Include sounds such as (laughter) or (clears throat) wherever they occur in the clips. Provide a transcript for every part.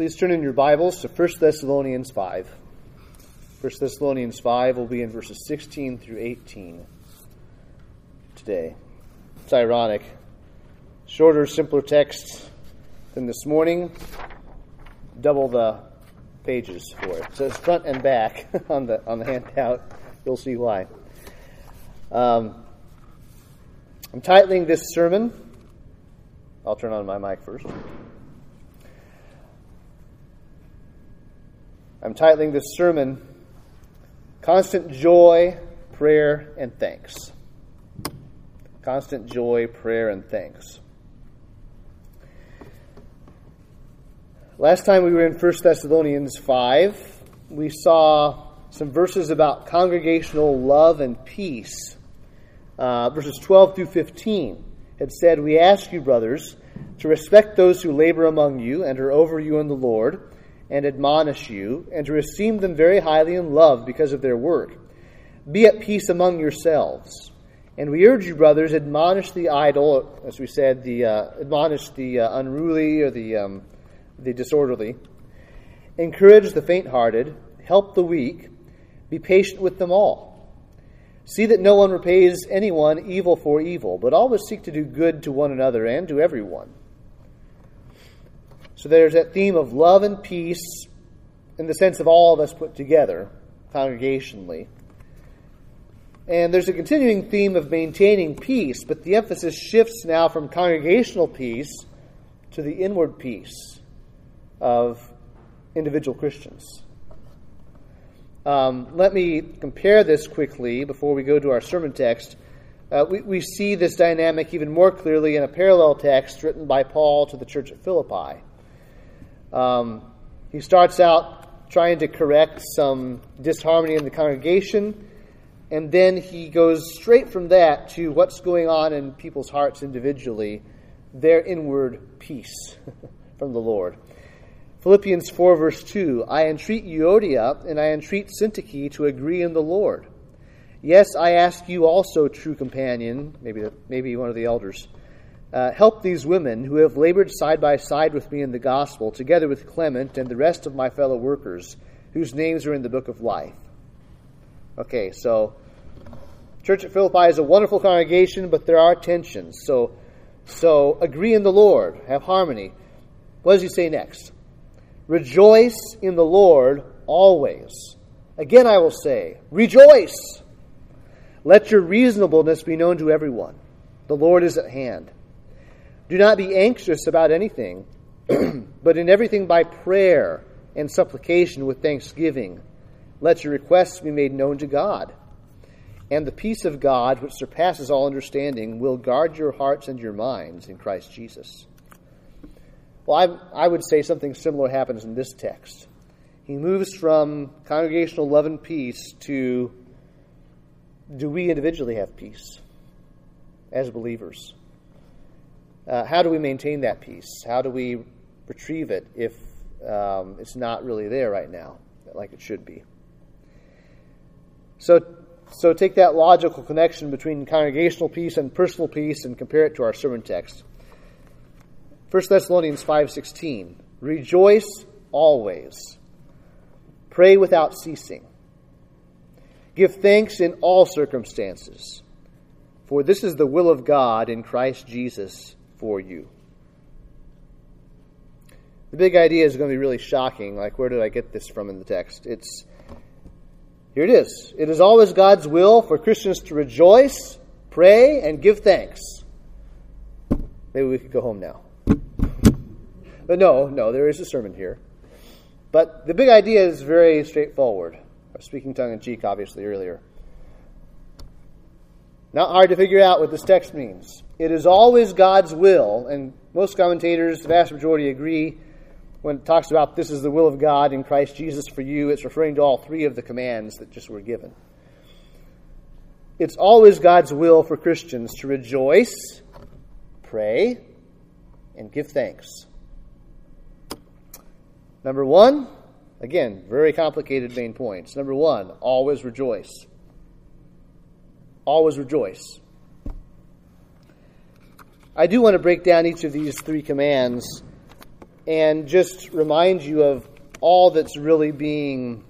Please turn in your Bibles to 1 Thessalonians 5. 1 Thessalonians 5 will be in verses 16 through 18 today. It's ironic. Shorter, simpler text than this morning, double the pages for it. So it's front and back (laughs) on the on the handout. You'll see why. Um, I'm titling this sermon. I'll turn on my mic first. I'm titling this sermon Constant Joy, Prayer, and Thanks. Constant joy, prayer, and thanks. Last time we were in 1 Thessalonians 5, we saw some verses about congregational love and peace. Uh, verses 12 through 15 had said, We ask you, brothers, to respect those who labor among you and are over you in the Lord and admonish you, and to esteem them very highly in love because of their work. Be at peace among yourselves. And we urge you, brothers, admonish the idle, as we said, the uh, admonish the uh, unruly or the um, the disorderly. Encourage the faint-hearted. Help the weak. Be patient with them all. See that no one repays anyone evil for evil, but always seek to do good to one another and to everyone. So there's that theme of love and peace in the sense of all of us put together congregationally. And there's a continuing theme of maintaining peace, but the emphasis shifts now from congregational peace to the inward peace of individual Christians. Um, let me compare this quickly before we go to our sermon text. Uh, we, we see this dynamic even more clearly in a parallel text written by Paul to the church at Philippi. Um, he starts out trying to correct some disharmony in the congregation, and then he goes straight from that to what's going on in people's hearts individually, their inward peace (laughs) from the Lord. Philippians 4, verse 2 I entreat Euodia and I entreat Syntyche to agree in the Lord. Yes, I ask you also, true companion, maybe, maybe one of the elders uh, help these women who have labored side by side with me in the gospel, together with Clement and the rest of my fellow workers, whose names are in the book of life. Okay, so Church at Philippi is a wonderful congregation, but there are tensions. So, so agree in the Lord, have harmony. What does he say next? Rejoice in the Lord always. Again, I will say, rejoice. Let your reasonableness be known to everyone. The Lord is at hand. Do not be anxious about anything, (clears throat) but in everything by prayer and supplication with thanksgiving, let your requests be made known to God. And the peace of God, which surpasses all understanding, will guard your hearts and your minds in Christ Jesus. Well, I, I would say something similar happens in this text. He moves from congregational love and peace to do we individually have peace as believers? Uh, how do we maintain that peace? How do we retrieve it if um, it's not really there right now, like it should be? So, so take that logical connection between congregational peace and personal peace and compare it to our sermon text. 1 Thessalonians 5:16 Rejoice always. Pray without ceasing. Give thanks in all circumstances. For this is the will of God in Christ Jesus for you. The big idea is going to be really shocking. Like, where did I get this from in the text? It's here it is. It is always God's will for Christians to rejoice, pray, and give thanks. Maybe we could go home now. But no, no, there is a sermon here. But the big idea is very straightforward. I was speaking tongue in cheek, obviously, earlier. Not hard to figure out what this text means. It is always God's will, and most commentators, the vast majority, agree when it talks about this is the will of God in Christ Jesus for you, it's referring to all three of the commands that just were given. It's always God's will for Christians to rejoice, pray, and give thanks. Number one, again, very complicated main points. Number one, always rejoice. Always rejoice. I do want to break down each of these three commands and just remind you of all that's really being,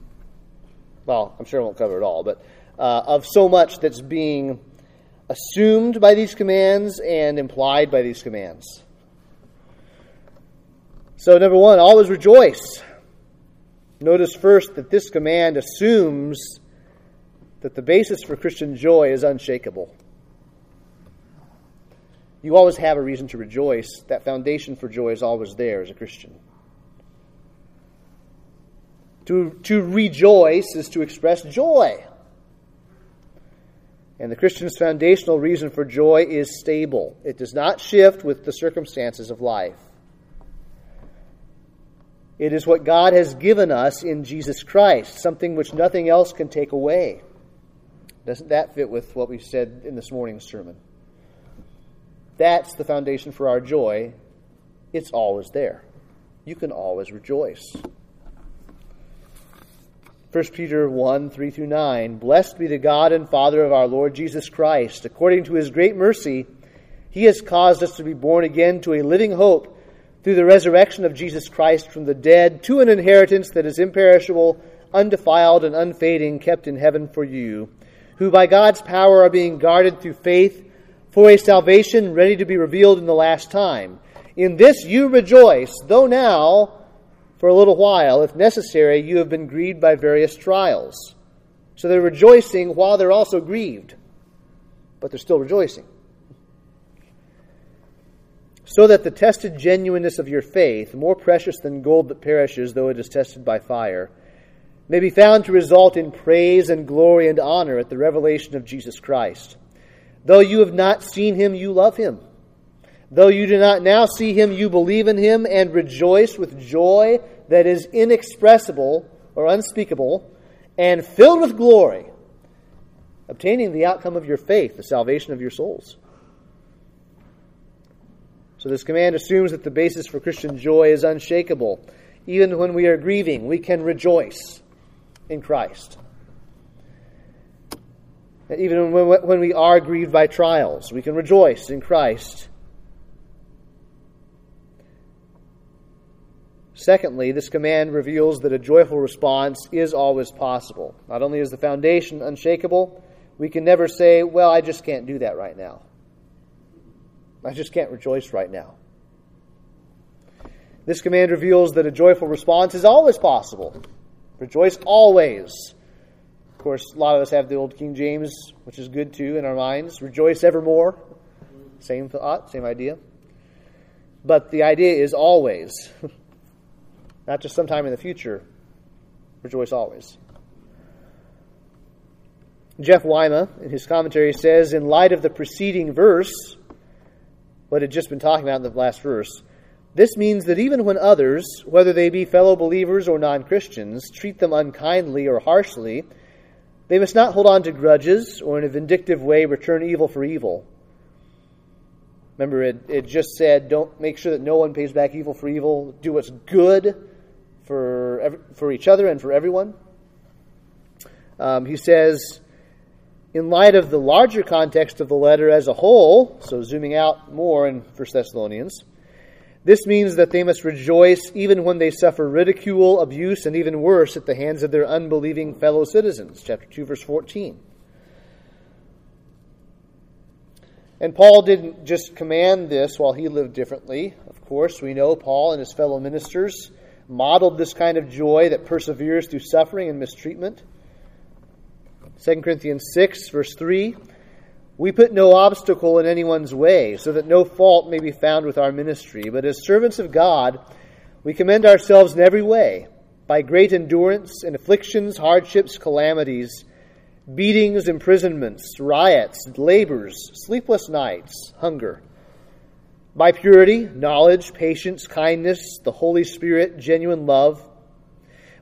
well, I'm sure I won't cover it all, but uh, of so much that's being assumed by these commands and implied by these commands. So, number one, always rejoice. Notice first that this command assumes that the basis for Christian joy is unshakable. You always have a reason to rejoice. That foundation for joy is always there as a Christian. To, to rejoice is to express joy. And the Christian's foundational reason for joy is stable. It does not shift with the circumstances of life. It is what God has given us in Jesus Christ, something which nothing else can take away. Doesn't that fit with what we said in this morning's sermon? That's the foundation for our joy. It's always there. You can always rejoice. 1 Peter 1 3 through 9. Blessed be the God and Father of our Lord Jesus Christ. According to his great mercy, he has caused us to be born again to a living hope through the resurrection of Jesus Christ from the dead to an inheritance that is imperishable, undefiled, and unfading, kept in heaven for you, who by God's power are being guarded through faith for a salvation ready to be revealed in the last time. In this you rejoice, though now, for a little while, if necessary, you have been grieved by various trials. So they're rejoicing while they're also grieved, but they're still rejoicing. So that the tested genuineness of your faith, more precious than gold that perishes, though it is tested by fire, may be found to result in praise and glory and honor at the revelation of Jesus Christ. Though you have not seen him, you love him. Though you do not now see him, you believe in him and rejoice with joy that is inexpressible or unspeakable and filled with glory, obtaining the outcome of your faith, the salvation of your souls. So, this command assumes that the basis for Christian joy is unshakable. Even when we are grieving, we can rejoice in Christ even when we are grieved by trials. We can rejoice in Christ. Secondly, this command reveals that a joyful response is always possible. Not only is the foundation unshakable, we can never say, Well, I just can't do that right now. I just can't rejoice right now. This command reveals that a joyful response is always possible. Rejoice always. Of course, a lot of us have the old King James, which is good too in our minds. Rejoice evermore. Same thought, same idea. But the idea is always, (laughs) not just sometime in the future. Rejoice always. Jeff Weima, in his commentary, says in light of the preceding verse, what had just been talking about in the last verse, this means that even when others, whether they be fellow believers or non Christians, treat them unkindly or harshly, they must not hold on to grudges or in a vindictive way return evil for evil. Remember, it, it just said, don't make sure that no one pays back evil for evil. Do what's good for, for each other and for everyone. Um, he says, in light of the larger context of the letter as a whole, so zooming out more in 1 Thessalonians, this means that they must rejoice even when they suffer ridicule, abuse, and even worse at the hands of their unbelieving fellow citizens. Chapter 2, verse 14. And Paul didn't just command this while he lived differently. Of course, we know Paul and his fellow ministers modeled this kind of joy that perseveres through suffering and mistreatment. 2 Corinthians 6, verse 3 we put no obstacle in anyone's way, so that no fault may be found with our ministry. But as servants of God, we commend ourselves in every way, by great endurance in afflictions, hardships, calamities, beatings, imprisonments, riots, labors, sleepless nights, hunger. By purity, knowledge, patience, kindness, the Holy Spirit, genuine love.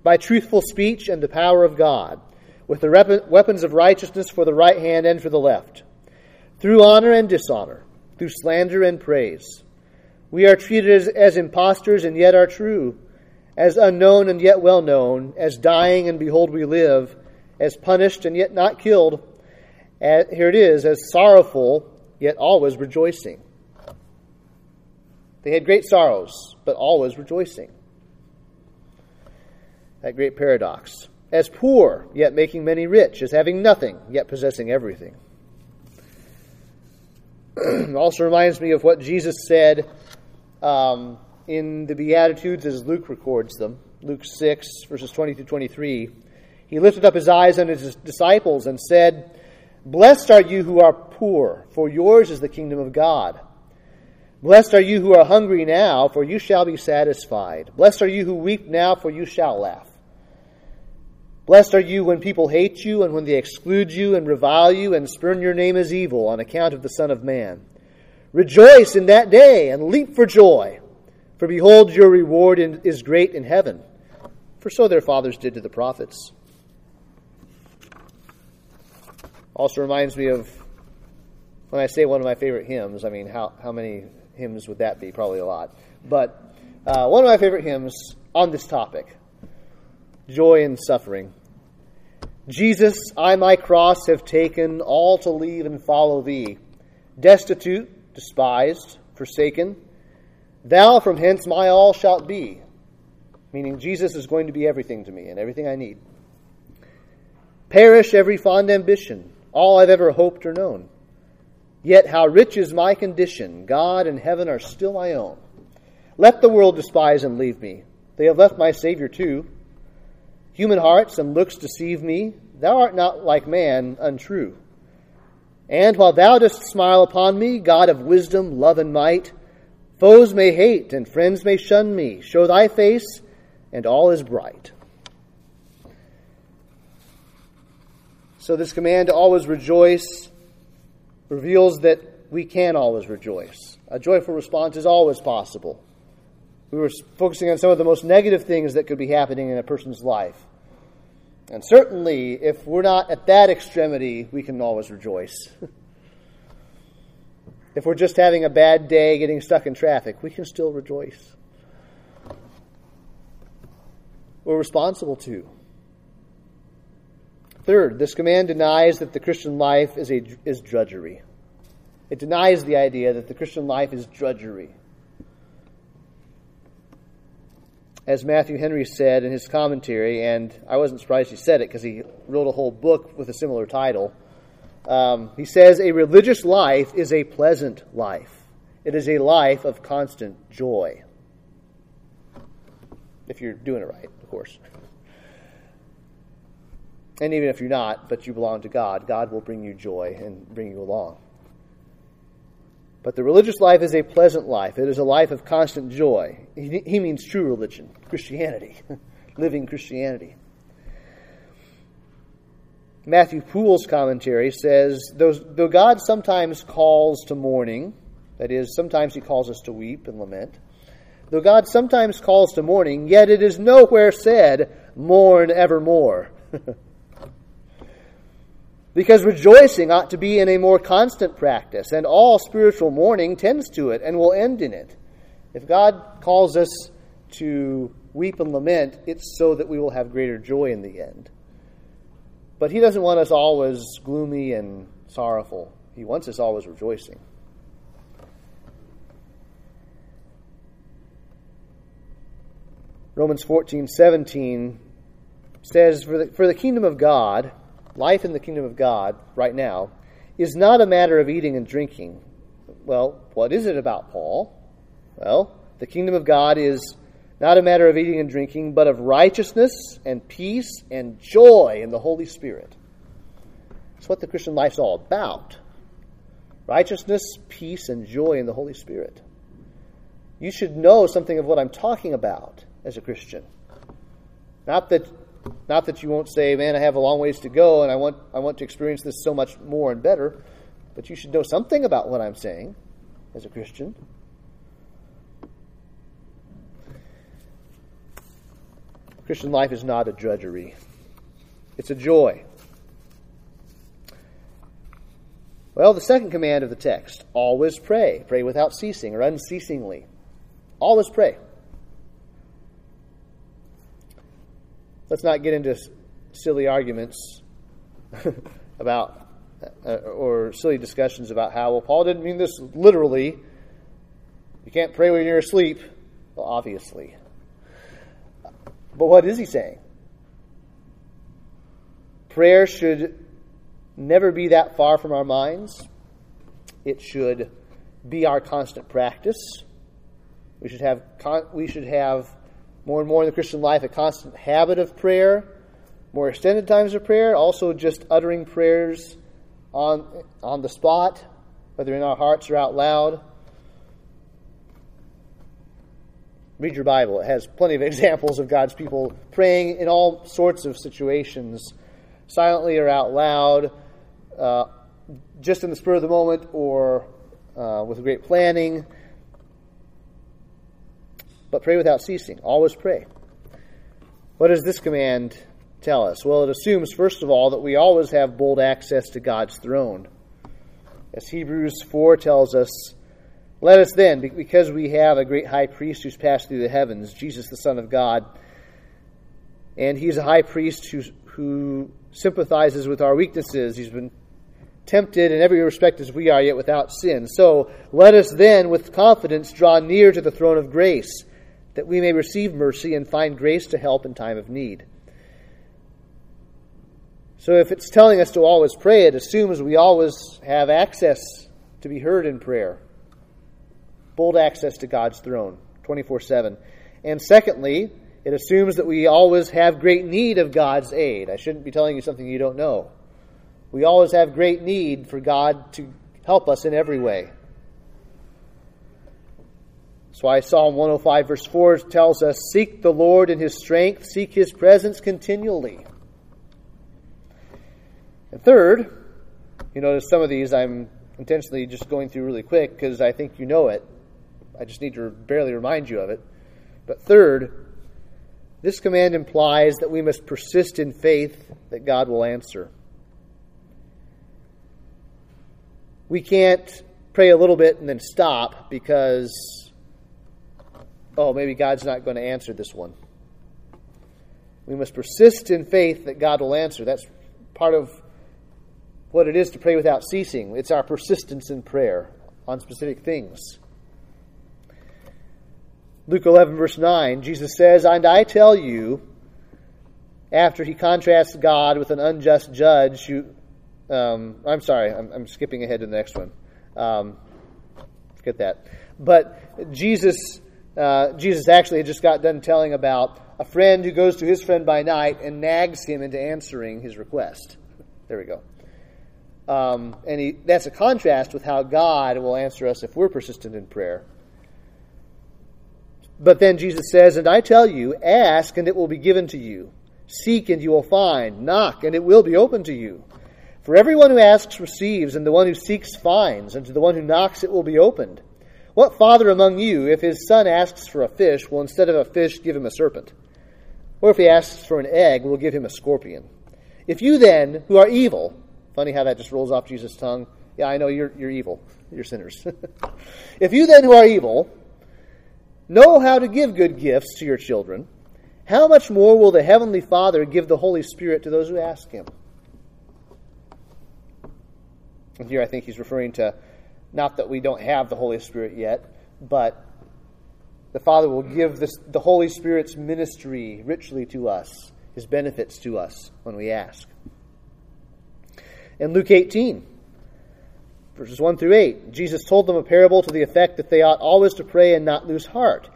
By truthful speech and the power of God, with the weapons of righteousness for the right hand and for the left through honor and dishonor, through slander and praise. We are treated as, as impostors and yet are true, as unknown and yet well known, as dying and behold we live, as punished and yet not killed. As, here it is, as sorrowful yet always rejoicing. They had great sorrows, but always rejoicing. That great paradox. As poor, yet making many rich, as having nothing, yet possessing everything. (clears throat) also reminds me of what Jesus said um, in the Beatitudes as Luke records them. Luke 6, verses 20 through 23. He lifted up his eyes on his disciples and said, Blessed are you who are poor, for yours is the kingdom of God. Blessed are you who are hungry now, for you shall be satisfied. Blessed are you who weep now, for you shall laugh. Blessed are you when people hate you, and when they exclude you, and revile you, and spurn your name as evil on account of the Son of Man. Rejoice in that day, and leap for joy, for behold, your reward is great in heaven. For so their fathers did to the prophets. Also reminds me of when I say one of my favorite hymns, I mean, how, how many hymns would that be? Probably a lot. But uh, one of my favorite hymns on this topic joy in suffering. Jesus, I my cross have taken, all to leave and follow thee. Destitute, despised, forsaken, thou from hence my all shalt be. Meaning, Jesus is going to be everything to me and everything I need. Perish every fond ambition, all I've ever hoped or known. Yet how rich is my condition! God and heaven are still my own. Let the world despise and leave me. They have left my Savior too. Human hearts and looks deceive me. Thou art not like man, untrue. And while thou dost smile upon me, God of wisdom, love, and might, foes may hate and friends may shun me. Show thy face, and all is bright. So, this command to always rejoice reveals that we can always rejoice. A joyful response is always possible. We were focusing on some of the most negative things that could be happening in a person's life. And certainly, if we're not at that extremity, we can always rejoice. (laughs) if we're just having a bad day getting stuck in traffic, we can still rejoice. We're responsible to. Third, this command denies that the Christian life is, a, is drudgery. It denies the idea that the Christian life is drudgery. As Matthew Henry said in his commentary, and I wasn't surprised he said it because he wrote a whole book with a similar title. Um, he says, A religious life is a pleasant life, it is a life of constant joy. If you're doing it right, of course. And even if you're not, but you belong to God, God will bring you joy and bring you along. But the religious life is a pleasant life. It is a life of constant joy. He, he means true religion, Christianity, (laughs) living Christianity. Matthew Poole's commentary says though God sometimes calls to mourning, that is, sometimes he calls us to weep and lament, though God sometimes calls to mourning, yet it is nowhere said, mourn evermore. (laughs) Because rejoicing ought to be in a more constant practice, and all spiritual mourning tends to it and will end in it. If God calls us to weep and lament, it's so that we will have greater joy in the end. But He doesn't want us always gloomy and sorrowful, He wants us always rejoicing. Romans 14 17 says, For the, for the kingdom of God, life in the kingdom of God right now is not a matter of eating and drinking. Well, what is it about, Paul? Well, the kingdom of God is not a matter of eating and drinking, but of righteousness and peace and joy in the Holy Spirit. It's what the Christian life's all about righteousness, peace, and joy in the Holy Spirit. You should know something of what I'm talking about as a Christian. Not that not that you won't say, man, I have a long ways to go and I want, I want to experience this so much more and better, but you should know something about what I'm saying as a Christian. Christian life is not a drudgery, it's a joy. Well, the second command of the text always pray. Pray without ceasing or unceasingly. Always pray. Let's not get into silly arguments (laughs) about uh, or silly discussions about how well Paul didn't mean this literally. You can't pray when you're asleep. Well, obviously. But what is he saying? Prayer should never be that far from our minds. It should be our constant practice. We should have we should have more and more in the Christian life a constant habit of prayer, more extended times of prayer, also just uttering prayers on on the spot, whether in our hearts or out loud. Read your Bible. It has plenty of (laughs) examples of God's people praying in all sorts of situations, silently or out loud, uh, just in the spur of the moment or uh, with great planning. But pray without ceasing. Always pray. What does this command tell us? Well, it assumes, first of all, that we always have bold access to God's throne. As Hebrews 4 tells us, let us then, because we have a great high priest who's passed through the heavens, Jesus the Son of God, and he's a high priest who, who sympathizes with our weaknesses. He's been tempted in every respect as we are, yet without sin. So let us then, with confidence, draw near to the throne of grace, that we may receive mercy and find grace to help in time of need. So if it's telling us to always pray, it assumes we always have access to be heard in prayer bold access to God's throne 24 7. And secondly, it assumes that we always have great need of God's aid. I shouldn't be telling you something you don't know. We always have great need for God to help us in every way. That's why Psalm 105, verse 4 tells us Seek the Lord in his strength, seek his presence continually. And third, you notice some of these I'm intentionally just going through really quick because I think you know it. I just need to barely remind you of it. But third, this command implies that we must persist in faith that God will answer. We can't pray a little bit and then stop because, oh, maybe God's not going to answer this one. We must persist in faith that God will answer. That's part of what it is to pray without ceasing. It's our persistence in prayer on specific things. Luke 11, verse 9, Jesus says, And I tell you, after he contrasts God with an unjust judge who, um, I'm sorry, I'm, I'm, skipping ahead to the next one. Um, forget that. But Jesus, uh, Jesus actually had just got done telling about a friend who goes to his friend by night and nags him into answering his request. There we go. Um, and he, that's a contrast with how God will answer us if we're persistent in prayer. But then Jesus says, And I tell you, ask and it will be given to you. Seek and you will find. Knock and it will be open to you. For everyone who asks receives, and the one who seeks finds, and to the one who knocks it will be opened. What father among you, if his son asks for a fish, will instead of a fish give him a serpent? Or if he asks for an egg, will give him a scorpion? If you then, who are evil, funny how that just rolls off Jesus' tongue. Yeah, I know you're, you're evil. You're sinners. (laughs) if you then, who are evil, know how to give good gifts to your children, how much more will the Heavenly Father give the Holy Spirit to those who ask Him? And here I think he's referring to not that we don't have the Holy Spirit yet, but the Father will give this, the Holy Spirit's ministry richly to us, His benefits to us when we ask. In Luke 18, verses 1 through 8. Jesus told them a parable to the effect that they ought always to pray and not lose heart.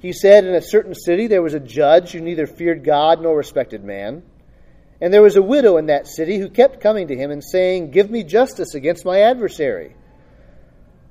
He said, In a certain city there was a judge who neither feared God nor respected man. And there was a widow in that city who kept coming to him and saying, Give me justice against my adversary.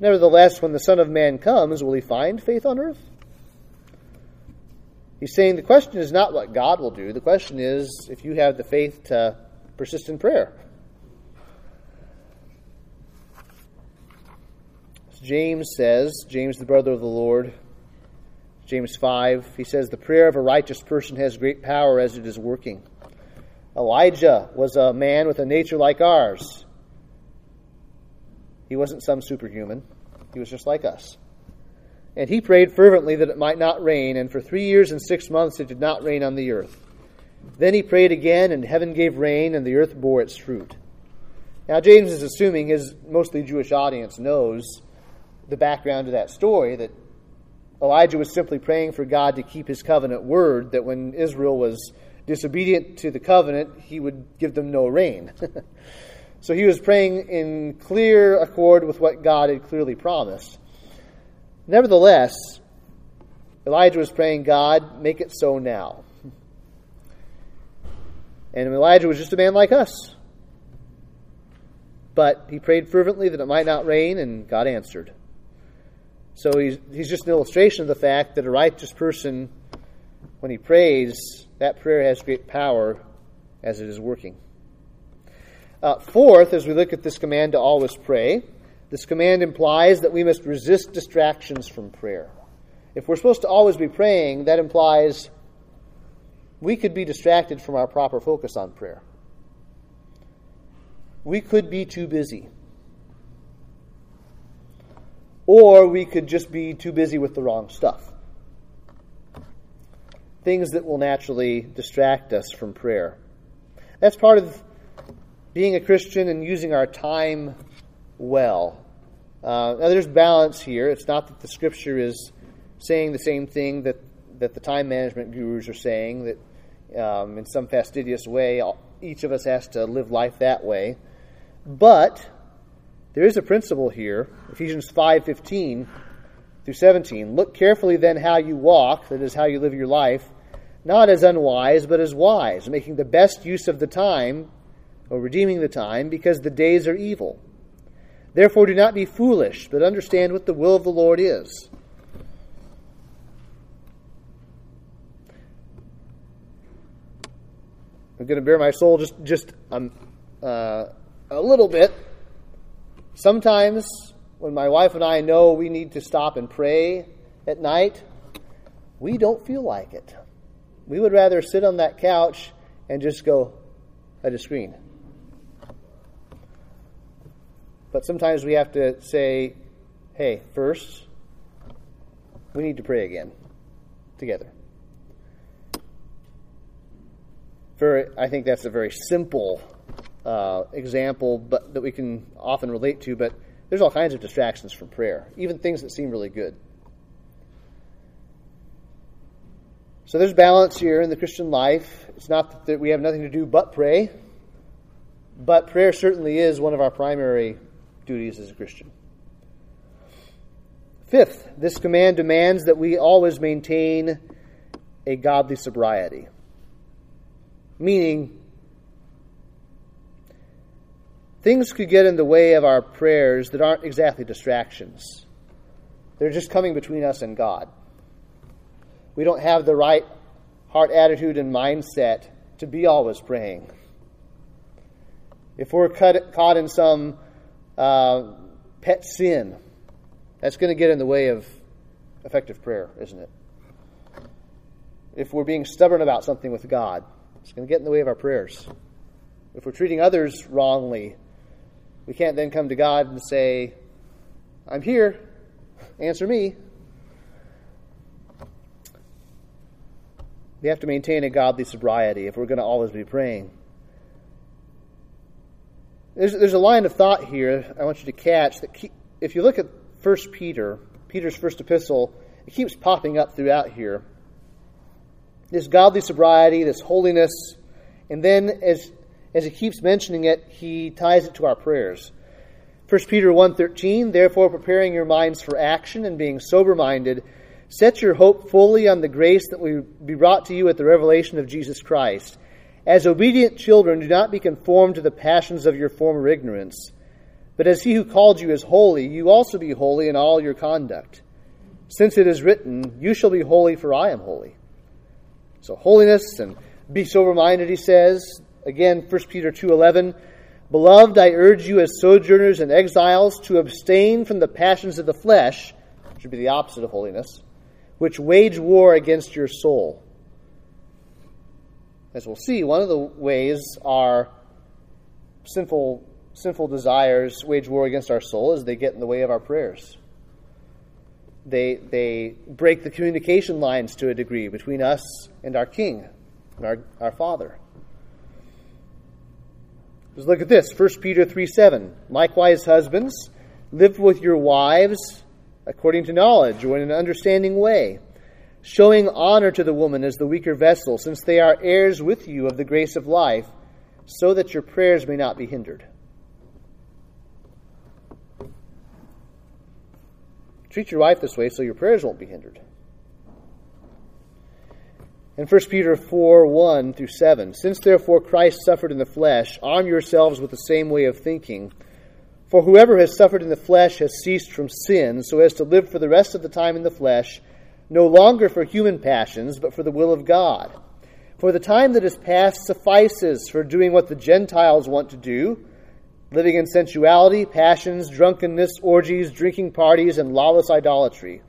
Nevertheless, when the Son of Man comes, will he find faith on earth? He's saying the question is not what God will do. The question is if you have the faith to persist in prayer. James says, James, the brother of the Lord, James 5, he says, The prayer of a righteous person has great power as it is working. Elijah was a man with a nature like ours. He wasn't some superhuman, he was just like us. And he prayed fervently that it might not rain, and for three years and six months it did not rain on the earth. Then he prayed again, and heaven gave rain, and the earth bore its fruit. Now, James is assuming his mostly Jewish audience knows the background to that story that Elijah was simply praying for God to keep his covenant word, that when Israel was disobedient to the covenant, he would give them no rain. (laughs) so he was praying in clear accord with what God had clearly promised. Nevertheless, Elijah was praying, God, make it so now. And Elijah was just a man like us. But he prayed fervently that it might not rain, and God answered. So he's, he's just an illustration of the fact that a righteous person, when he prays, that prayer has great power as it is working. Uh, fourth, as we look at this command to always pray, this command implies that we must resist distractions from prayer. If we're supposed to always be praying, that implies we could be distracted from our proper focus on prayer. We could be too busy. Or we could just be too busy with the wrong stuff. Things that will naturally distract us from prayer. That's part of being a Christian and using our time well. Uh, now, there's balance here. It's not that the Scripture is saying the same thing that, that the time management gurus are saying, that um, in some fastidious way, each of us has to live life that way. But there is a principle here, Ephesians 5:15 through 17. Look carefully then how you walk, that is how you live your life, not as unwise, but as wise, making the best use of the time, or redeeming the time, because the days are evil. Therefore do not be foolish, but understand what the will of the Lord is. I'm going to bare my soul just just um, uh, a little bit. Sometimes when my wife and I know we need to stop and pray at night, we don't feel like it. We would rather sit on that couch and just go at a screen. But sometimes we have to say, hey, first, we need to pray again together. For I think that's a very simple uh, example, but that we can often relate to. But there's all kinds of distractions from prayer, even things that seem really good. So there's balance here in the Christian life. It's not that we have nothing to do but pray, but prayer certainly is one of our primary duties as a Christian. Fifth, this command demands that we always maintain a godly sobriety, meaning Things could get in the way of our prayers that aren't exactly distractions. They're just coming between us and God. We don't have the right heart attitude and mindset to be always praying. If we're caught in some uh, pet sin, that's going to get in the way of effective prayer, isn't it? If we're being stubborn about something with God, it's going to get in the way of our prayers. If we're treating others wrongly, we can't then come to God and say, I'm here, answer me. We have to maintain a godly sobriety if we're going to always be praying. There's, there's a line of thought here I want you to catch that keep, if you look at 1 Peter, Peter's first epistle, it keeps popping up throughout here. This godly sobriety, this holiness, and then as as he keeps mentioning it, he ties it to our prayers. 1 Peter 1.13, Therefore, preparing your minds for action and being sober-minded, set your hope fully on the grace that will be brought to you at the revelation of Jesus Christ. As obedient children, do not be conformed to the passions of your former ignorance. But as he who called you is holy, you also be holy in all your conduct. Since it is written, You shall be holy, for I am holy. So, holiness and be sober minded, he says. Again, 1 Peter 2:11, "Beloved, I urge you as sojourners and exiles to abstain from the passions of the flesh, which would be the opposite of holiness, which wage war against your soul. As we'll see, one of the ways our sinful, sinful desires wage war against our soul is they get in the way of our prayers. They, they break the communication lines to a degree between us and our King and our, our Father. Let's look at this 1 Peter 3 7. Likewise, husbands, live with your wives according to knowledge or in an understanding way, showing honor to the woman as the weaker vessel, since they are heirs with you of the grace of life, so that your prayers may not be hindered. Treat your wife this way so your prayers won't be hindered. In 1 Peter 4 1 through 7, Since therefore Christ suffered in the flesh, arm yourselves with the same way of thinking. For whoever has suffered in the flesh has ceased from sin, so as to live for the rest of the time in the flesh, no longer for human passions, but for the will of God. For the time that is past suffices for doing what the Gentiles want to do, living in sensuality, passions, drunkenness, orgies, drinking parties, and lawless idolatry.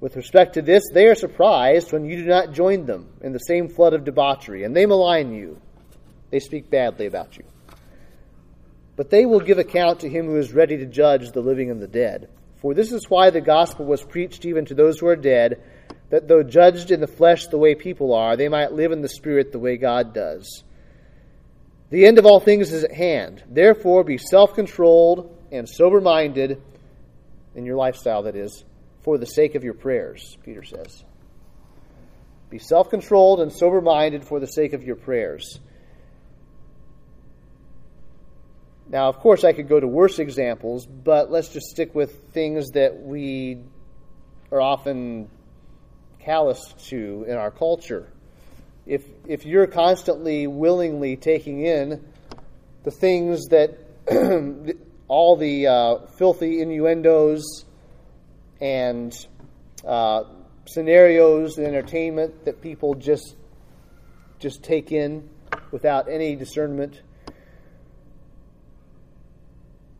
With respect to this, they are surprised when you do not join them in the same flood of debauchery, and they malign you. They speak badly about you. But they will give account to him who is ready to judge the living and the dead. For this is why the gospel was preached even to those who are dead, that though judged in the flesh the way people are, they might live in the spirit the way God does. The end of all things is at hand. Therefore, be self controlled and sober minded in your lifestyle, that is, for the sake of your prayers, Peter says. Be self controlled and sober minded for the sake of your prayers. Now, of course, I could go to worse examples, but let's just stick with things that we are often callous to in our culture. If, if you're constantly willingly taking in the things that (clears throat) all the uh, filthy innuendos and uh, scenarios and entertainment that people just just take in without any discernment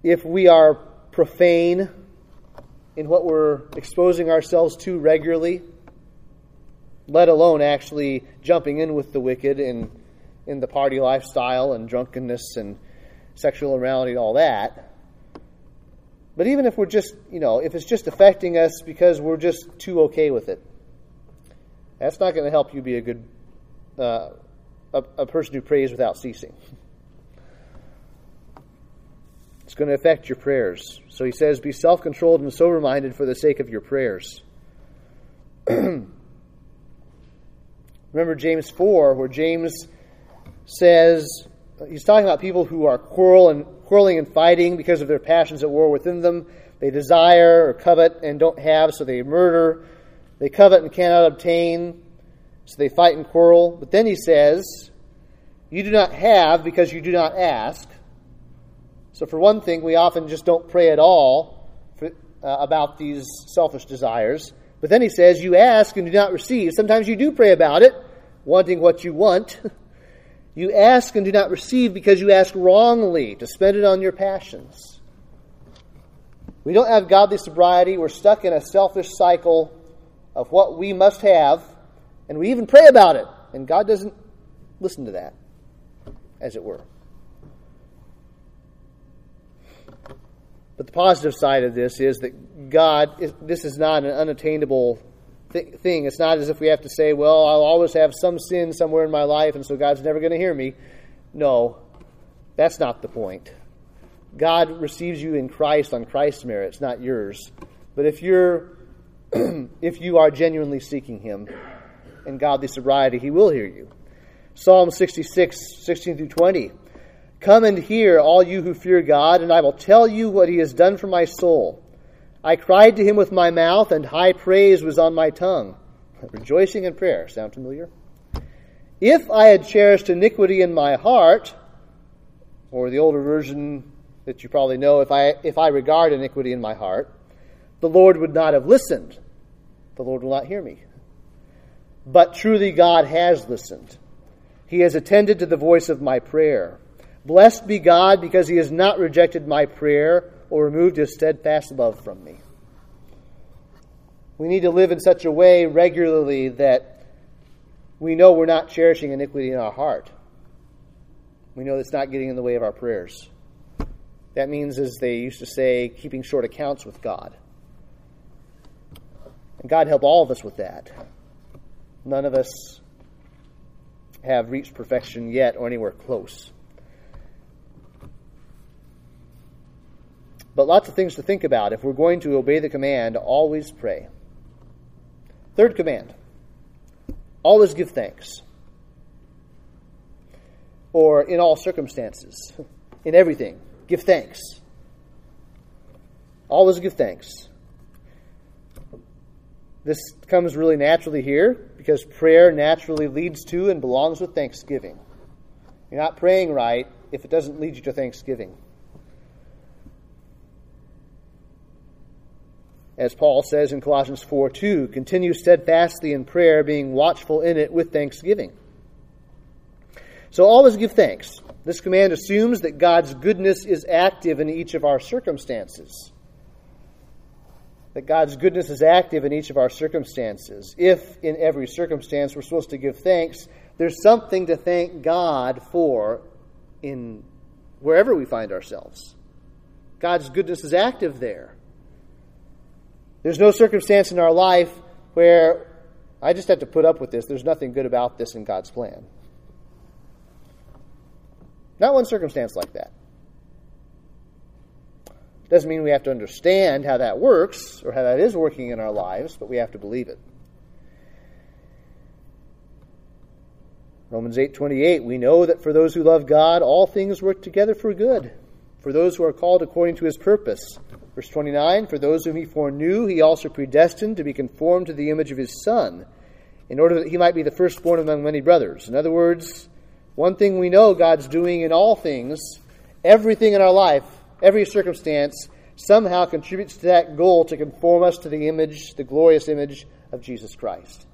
if we are profane in what we're exposing ourselves to regularly, let alone actually jumping in with the wicked in, in the party lifestyle and drunkenness and sexual immorality and all that. But even if we're just, you know, if it's just affecting us because we're just too okay with it, that's not going to help you be a good, uh, a, a person who prays without ceasing. (laughs) It's going to affect your prayers. So he says, Be self controlled and sober minded for the sake of your prayers. (clears throat) Remember James 4, where James says, he's talking about people who are quarrel and, quarreling and fighting because of their passions at war within them. They desire or covet and don't have, so they murder. They covet and cannot obtain, so they fight and quarrel. But then he says, You do not have because you do not ask. So, for one thing, we often just don't pray at all for, uh, about these selfish desires. But then he says, You ask and do not receive. Sometimes you do pray about it, wanting what you want. (laughs) you ask and do not receive because you ask wrongly to spend it on your passions. We don't have godly sobriety. We're stuck in a selfish cycle of what we must have, and we even pray about it. And God doesn't listen to that, as it were. But the positive side of this is that God, this is not an unattainable th- thing. It's not as if we have to say, well, I'll always have some sin somewhere in my life, and so God's never going to hear me. No, that's not the point. God receives you in Christ on Christ's merits, not yours. But if you're (clears throat) if you are genuinely seeking him in godly sobriety, he will hear you. Psalm 66, 16 through 20. Come and hear, all you who fear God, and I will tell you what he has done for my soul. I cried to him with my mouth, and high praise was on my tongue. (laughs) Rejoicing in prayer. Sound familiar? If I had cherished iniquity in my heart, or the older version that you probably know, if I, if I regard iniquity in my heart, the Lord would not have listened. The Lord will not hear me. But truly God has listened. He has attended to the voice of my prayer. Blessed be God because he has not rejected my prayer or removed his steadfast love from me. We need to live in such a way regularly that we know we're not cherishing iniquity in our heart. We know it's not getting in the way of our prayers. That means, as they used to say, keeping short accounts with God. And God help all of us with that. None of us have reached perfection yet or anywhere close. But lots of things to think about. If we're going to obey the command, always pray. Third command always give thanks. Or in all circumstances, in everything, give thanks. Always give thanks. This comes really naturally here because prayer naturally leads to and belongs with thanksgiving. You're not praying right if it doesn't lead you to thanksgiving. As Paul says in Colossians 4 2, continue steadfastly in prayer, being watchful in it with thanksgiving. So always give thanks. This command assumes that God's goodness is active in each of our circumstances that God's goodness is active in each of our circumstances. If in every circumstance we're supposed to give thanks, there's something to thank God for in wherever we find ourselves. God's goodness is active there. There's no circumstance in our life where I just have to put up with this. There's nothing good about this in God's plan. Not one circumstance like that. Doesn't mean we have to understand how that works or how that is working in our lives, but we have to believe it. Romans 8:28 we know that for those who love God all things work together for good for those who are called according to his purpose. Verse 29 for those whom he foreknew he also predestined to be conformed to the image of his son in order that he might be the firstborn among many brothers. In other words, one thing we know God's doing in all things, everything in our life every circumstance somehow contributes to that goal to conform us to the image, the glorious image of Jesus Christ.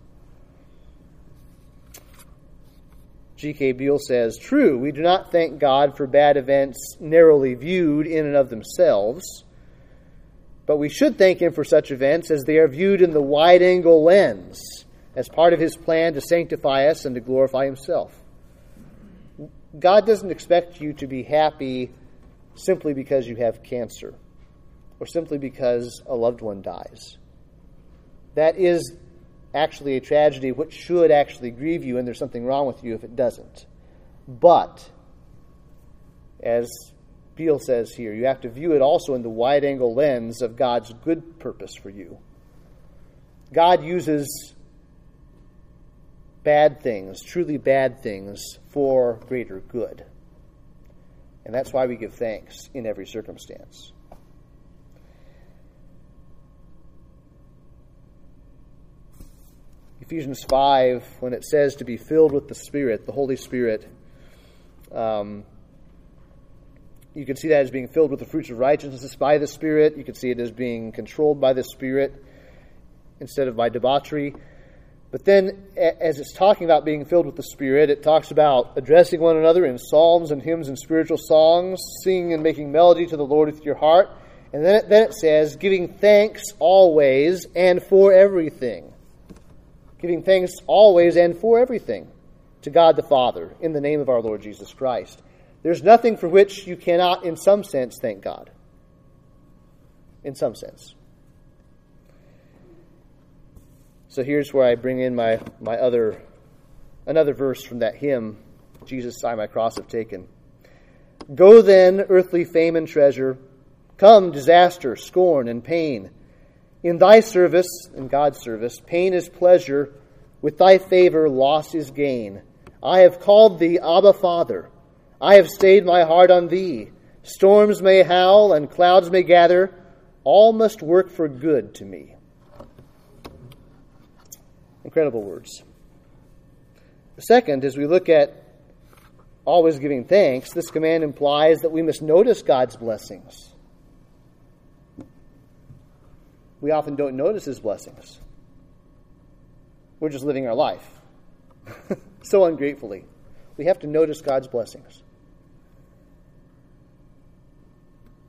G.K. Beale says, True, we do not thank God for bad events narrowly viewed in and of themselves, but we should thank Him for such events as they are viewed in the wide angle lens, as part of His plan to sanctify us and to glorify Himself. God doesn't expect you to be happy simply because you have cancer or simply because a loved one dies. That is actually a tragedy which should actually grieve you, and there's something wrong with you if it doesn't. But, as Beale says here, you have to view it also in the wide angle lens of God's good purpose for you. God uses bad things, truly bad things, for greater good. And that's why we give thanks in every circumstance. Ephesians 5, when it says to be filled with the Spirit, the Holy Spirit, um, you can see that as being filled with the fruits of righteousness by the Spirit. You can see it as being controlled by the Spirit instead of by debauchery. But then, as it's talking about being filled with the Spirit, it talks about addressing one another in psalms and hymns and spiritual songs, singing and making melody to the Lord with your heart. And then it, then it says, giving thanks always and for everything. Giving thanks always and for everything to God the Father in the name of our Lord Jesus Christ. There's nothing for which you cannot, in some sense, thank God. In some sense. So here's where I bring in my, my other another verse from that hymn, Jesus I my cross have taken. Go then, earthly fame and treasure, come disaster, scorn, and pain. In thy service, in God's service, pain is pleasure, with thy favor loss is gain. I have called thee Abba Father. I have stayed my heart on thee. Storms may howl and clouds may gather, all must work for good to me. Incredible words. Second, as we look at always giving thanks, this command implies that we must notice God's blessings. We often don't notice His blessings. We're just living our life (laughs) so ungratefully. We have to notice God's blessings.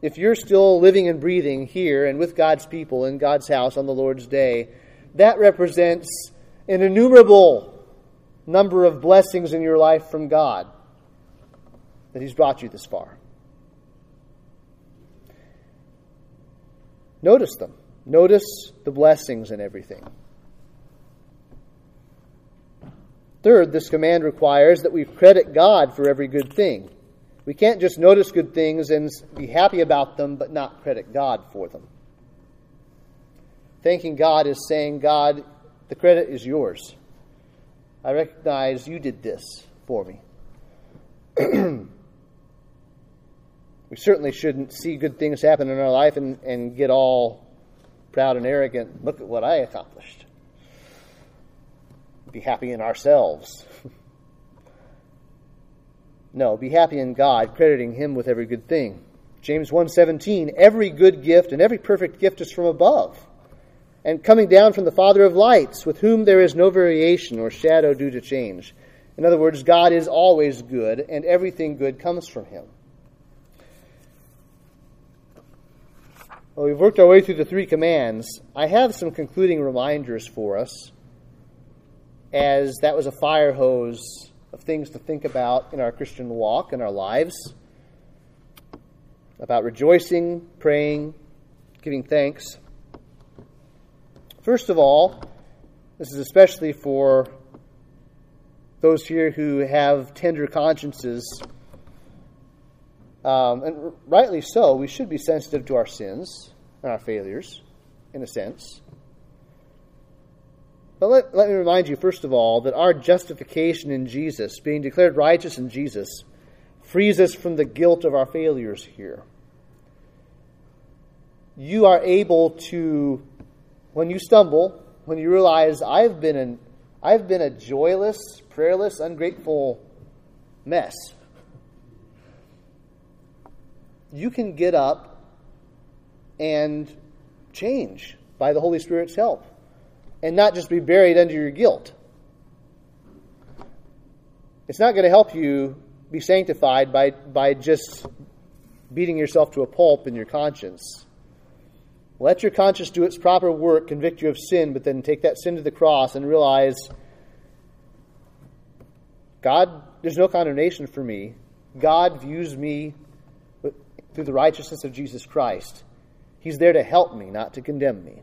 If you're still living and breathing here and with God's people in God's house on the Lord's day, that represents an innumerable number of blessings in your life from God that He's brought you this far. Notice them. Notice the blessings in everything. Third, this command requires that we credit God for every good thing. We can't just notice good things and be happy about them, but not credit God for them. Thanking God is saying, God, the credit is yours. I recognize you did this for me. (clears throat) we certainly shouldn't see good things happen in our life and, and get all proud and arrogant. Look at what I accomplished. Be happy in ourselves. No, be happy in God, crediting him with every good thing. James 1:17 Every good gift and every perfect gift is from above and coming down from the Father of lights, with whom there is no variation or shadow due to change. In other words, God is always good, and everything good comes from him. Well, we've worked our way through the three commands. I have some concluding reminders for us, as that was a fire hose of things to think about in our Christian walk and our lives about rejoicing, praying, giving thanks. First of all, this is especially for those here who have tender consciences, um, and rightly so, we should be sensitive to our sins and our failures, in a sense. But let, let me remind you, first of all, that our justification in Jesus, being declared righteous in Jesus, frees us from the guilt of our failures here. You are able to when you stumble, when you realize I've been an I've been a joyless, prayerless, ungrateful mess. You can get up and change by the Holy Spirit's help and not just be buried under your guilt. It's not going to help you be sanctified by, by just beating yourself to a pulp in your conscience. Let your conscience do its proper work, convict you of sin, but then take that sin to the cross and realize God, there's no condemnation for me. God views me through the righteousness of Jesus Christ. He's there to help me, not to condemn me.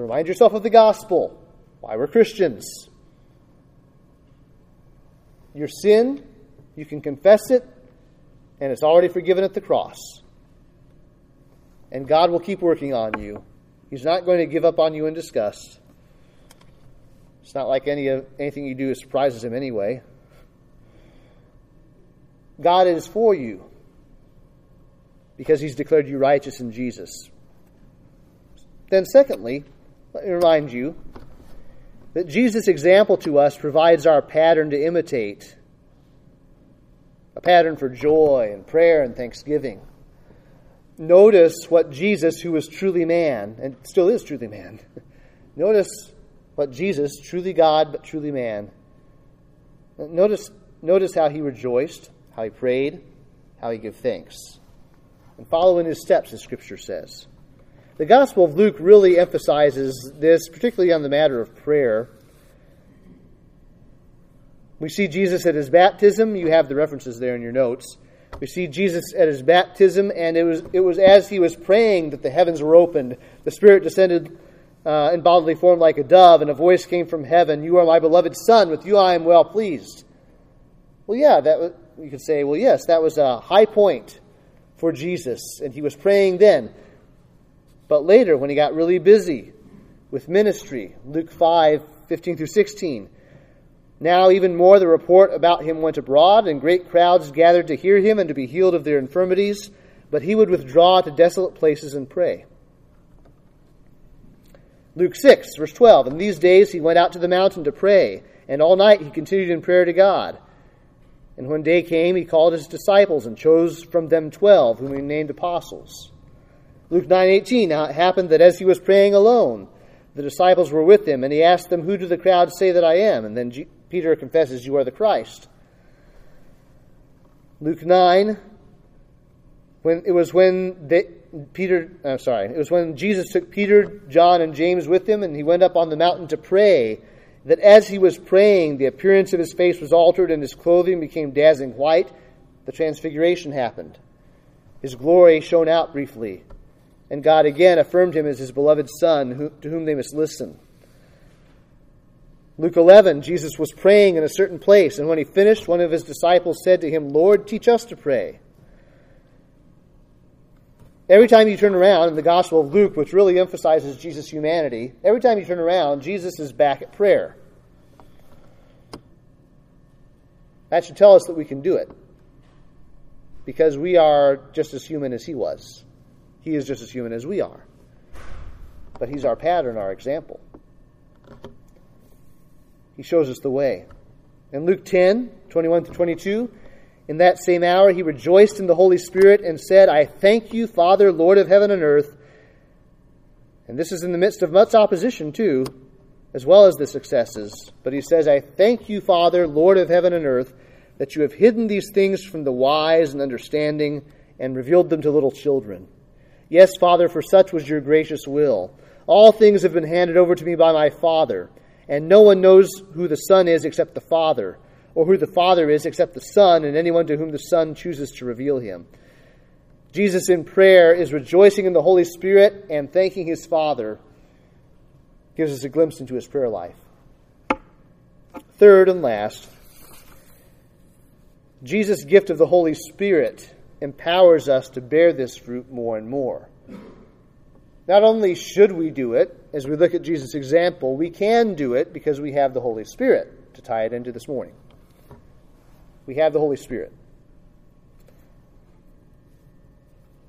Remind yourself of the gospel, why we're Christians. Your sin, you can confess it, and it's already forgiven at the cross and God will keep working on you. He's not going to give up on you in disgust. It's not like any of, anything you do surprises him anyway. God is for you because he's declared you righteous in Jesus. Then, secondly, let me remind you that Jesus' example to us provides our pattern to imitate a pattern for joy and prayer and thanksgiving notice what Jesus, who was truly man, and still is truly man, (laughs) notice what Jesus, truly God but truly man, notice, notice how he rejoiced, how he prayed, how he gave thanks. And follow in his steps, as Scripture says. The Gospel of Luke really emphasizes this, particularly on the matter of prayer. We see Jesus at his baptism. You have the references there in your notes. We see Jesus at his baptism, and it was, it was as he was praying that the heavens were opened. The Spirit descended uh, in bodily form like a dove, and a voice came from heaven You are my beloved Son, with you I am well pleased. Well, yeah, that was, you could say, well, yes, that was a high point for Jesus, and he was praying then. But later, when he got really busy with ministry, Luke 5 15 through 16, now, even more, the report about him went abroad, and great crowds gathered to hear him and to be healed of their infirmities. But he would withdraw to desolate places and pray. Luke 6, verse 12. In these days he went out to the mountain to pray, and all night he continued in prayer to God. And when day came, he called his disciples and chose from them twelve, whom he named apostles. Luke 9:18. Now it happened that as he was praying alone, the disciples were with him, and he asked them, "Who do the crowd say that I am?" And then Peter confesses, You are the Christ. Luke 9, when it was when they, Peter, I'm sorry, it was when Jesus took Peter, John, and James with him, and he went up on the mountain to pray. That as he was praying, the appearance of his face was altered, and his clothing became dazzling white. The transfiguration happened. His glory shone out briefly, and God again affirmed him as his beloved Son, to whom they must listen. Luke 11, Jesus was praying in a certain place, and when he finished, one of his disciples said to him, Lord, teach us to pray. Every time you turn around in the Gospel of Luke, which really emphasizes Jesus' humanity, every time you turn around, Jesus is back at prayer. That should tell us that we can do it. Because we are just as human as he was. He is just as human as we are. But he's our pattern, our example. He shows us the way. In Luke 10, 21 to 22, in that same hour he rejoiced in the Holy Spirit and said, I thank you, Father, Lord of heaven and earth. And this is in the midst of much opposition, too, as well as the successes. But he says, I thank you, Father, Lord of heaven and earth, that you have hidden these things from the wise and understanding and revealed them to little children. Yes, Father, for such was your gracious will. All things have been handed over to me by my Father and no one knows who the Son is except the Father, or who the Father is except the Son, and anyone to whom the Son chooses to reveal him. Jesus in prayer is rejoicing in the Holy Spirit and thanking his Father, gives us a glimpse into his prayer life. Third and last, Jesus' gift of the Holy Spirit empowers us to bear this fruit more and more. Not only should we do it, as we look at Jesus' example, we can do it because we have the Holy Spirit, to tie it into this morning. We have the Holy Spirit.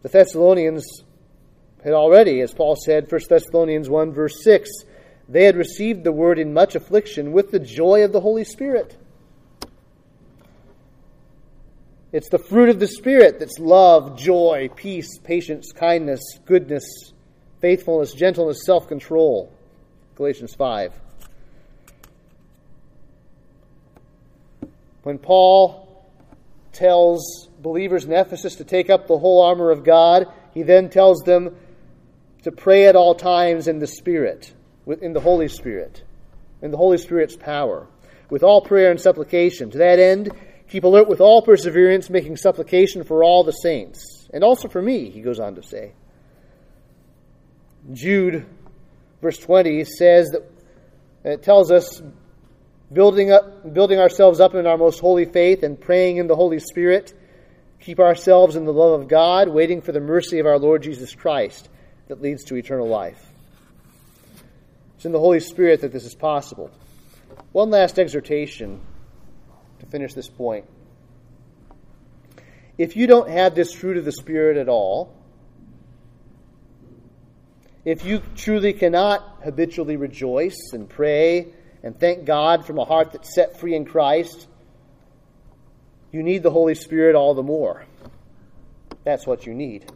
The Thessalonians had already, as Paul said, 1 Thessalonians 1, verse 6, they had received the word in much affliction with the joy of the Holy Spirit. It's the fruit of the Spirit that's love, joy, peace, patience, kindness, goodness, faithfulness, gentleness, self control. Galatians 5. When Paul tells believers in Ephesus to take up the whole armor of God, he then tells them to pray at all times in the Spirit, in the Holy Spirit, in the Holy Spirit's power, with all prayer and supplication. To that end, keep alert with all perseverance, making supplication for all the saints, and also for me, he goes on to say. Jude, verse 20, says that it tells us building up building ourselves up in our most holy faith and praying in the Holy Spirit, keep ourselves in the love of God, waiting for the mercy of our Lord Jesus Christ that leads to eternal life. It's in the Holy Spirit that this is possible. One last exhortation to finish this point. If you don't have this fruit of the Spirit at all, if you truly cannot habitually rejoice and pray and thank God from a heart that's set free in Christ, you need the Holy Spirit all the more. That's what you need.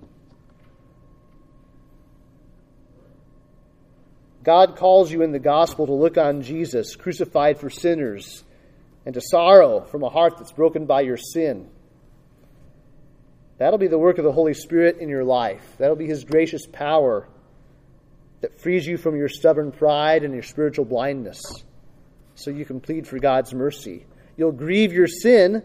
God calls you in the gospel to look on Jesus, crucified for sinners, and to sorrow from a heart that's broken by your sin. That'll be the work of the Holy Spirit in your life. That'll be His gracious power that frees you from your stubborn pride and your spiritual blindness so you can plead for God's mercy. You'll grieve your sin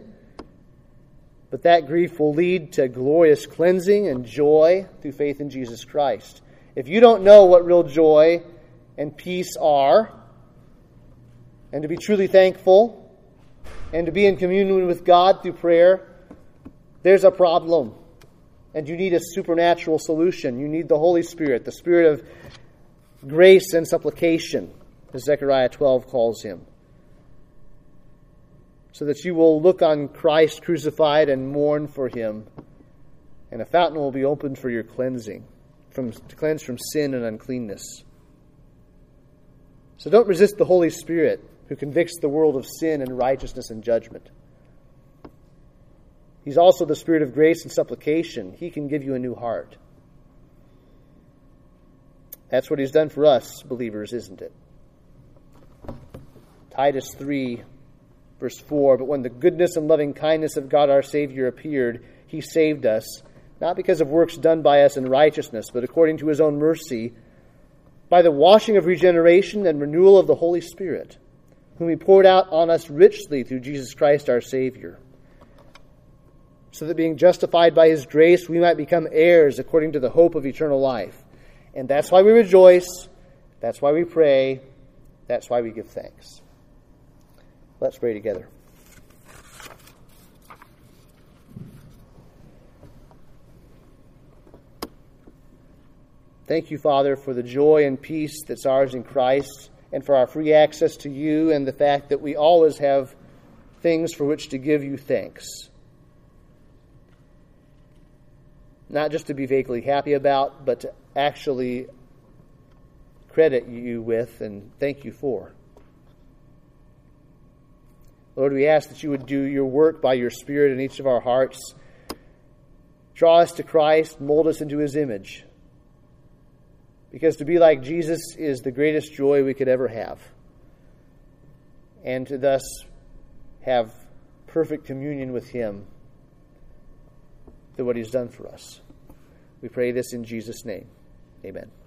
But that grief will lead to glorious cleansing and joy through faith in Jesus Christ. If you don't know what real joy and peace are, and to be truly thankful, and to be in communion with God through prayer, there's a problem. And you need a supernatural solution. You need the Holy Spirit, the Spirit of grace and supplication, as Zechariah 12 calls him so that you will look on Christ crucified and mourn for him, and a fountain will be opened for your cleansing, from, to cleanse from sin and uncleanness. So don't resist the Holy Spirit who convicts the world of sin and righteousness and judgment. He's also the Spirit of grace and supplication. He can give you a new heart. That's what He's done for us, believers, isn't it? Titus 3 Verse 4 But when the goodness and loving kindness of God our Savior appeared, he saved us, not because of works done by us in righteousness, but according to his own mercy, by the washing of regeneration and renewal of the Holy Spirit, whom he poured out on us richly through Jesus Christ our Savior. So that being justified by his grace, we might become heirs according to the hope of eternal life. And that's why we rejoice. That's why we pray. That's why we give thanks. Let's pray together. Thank you, Father, for the joy and peace that's ours in Christ, and for our free access to you, and the fact that we always have things for which to give you thanks. Not just to be vaguely happy about, but to actually credit you with and thank you for. Lord, we ask that you would do your work by your Spirit in each of our hearts. Draw us to Christ, mold us into his image. Because to be like Jesus is the greatest joy we could ever have. And to thus have perfect communion with him through what he's done for us. We pray this in Jesus' name. Amen.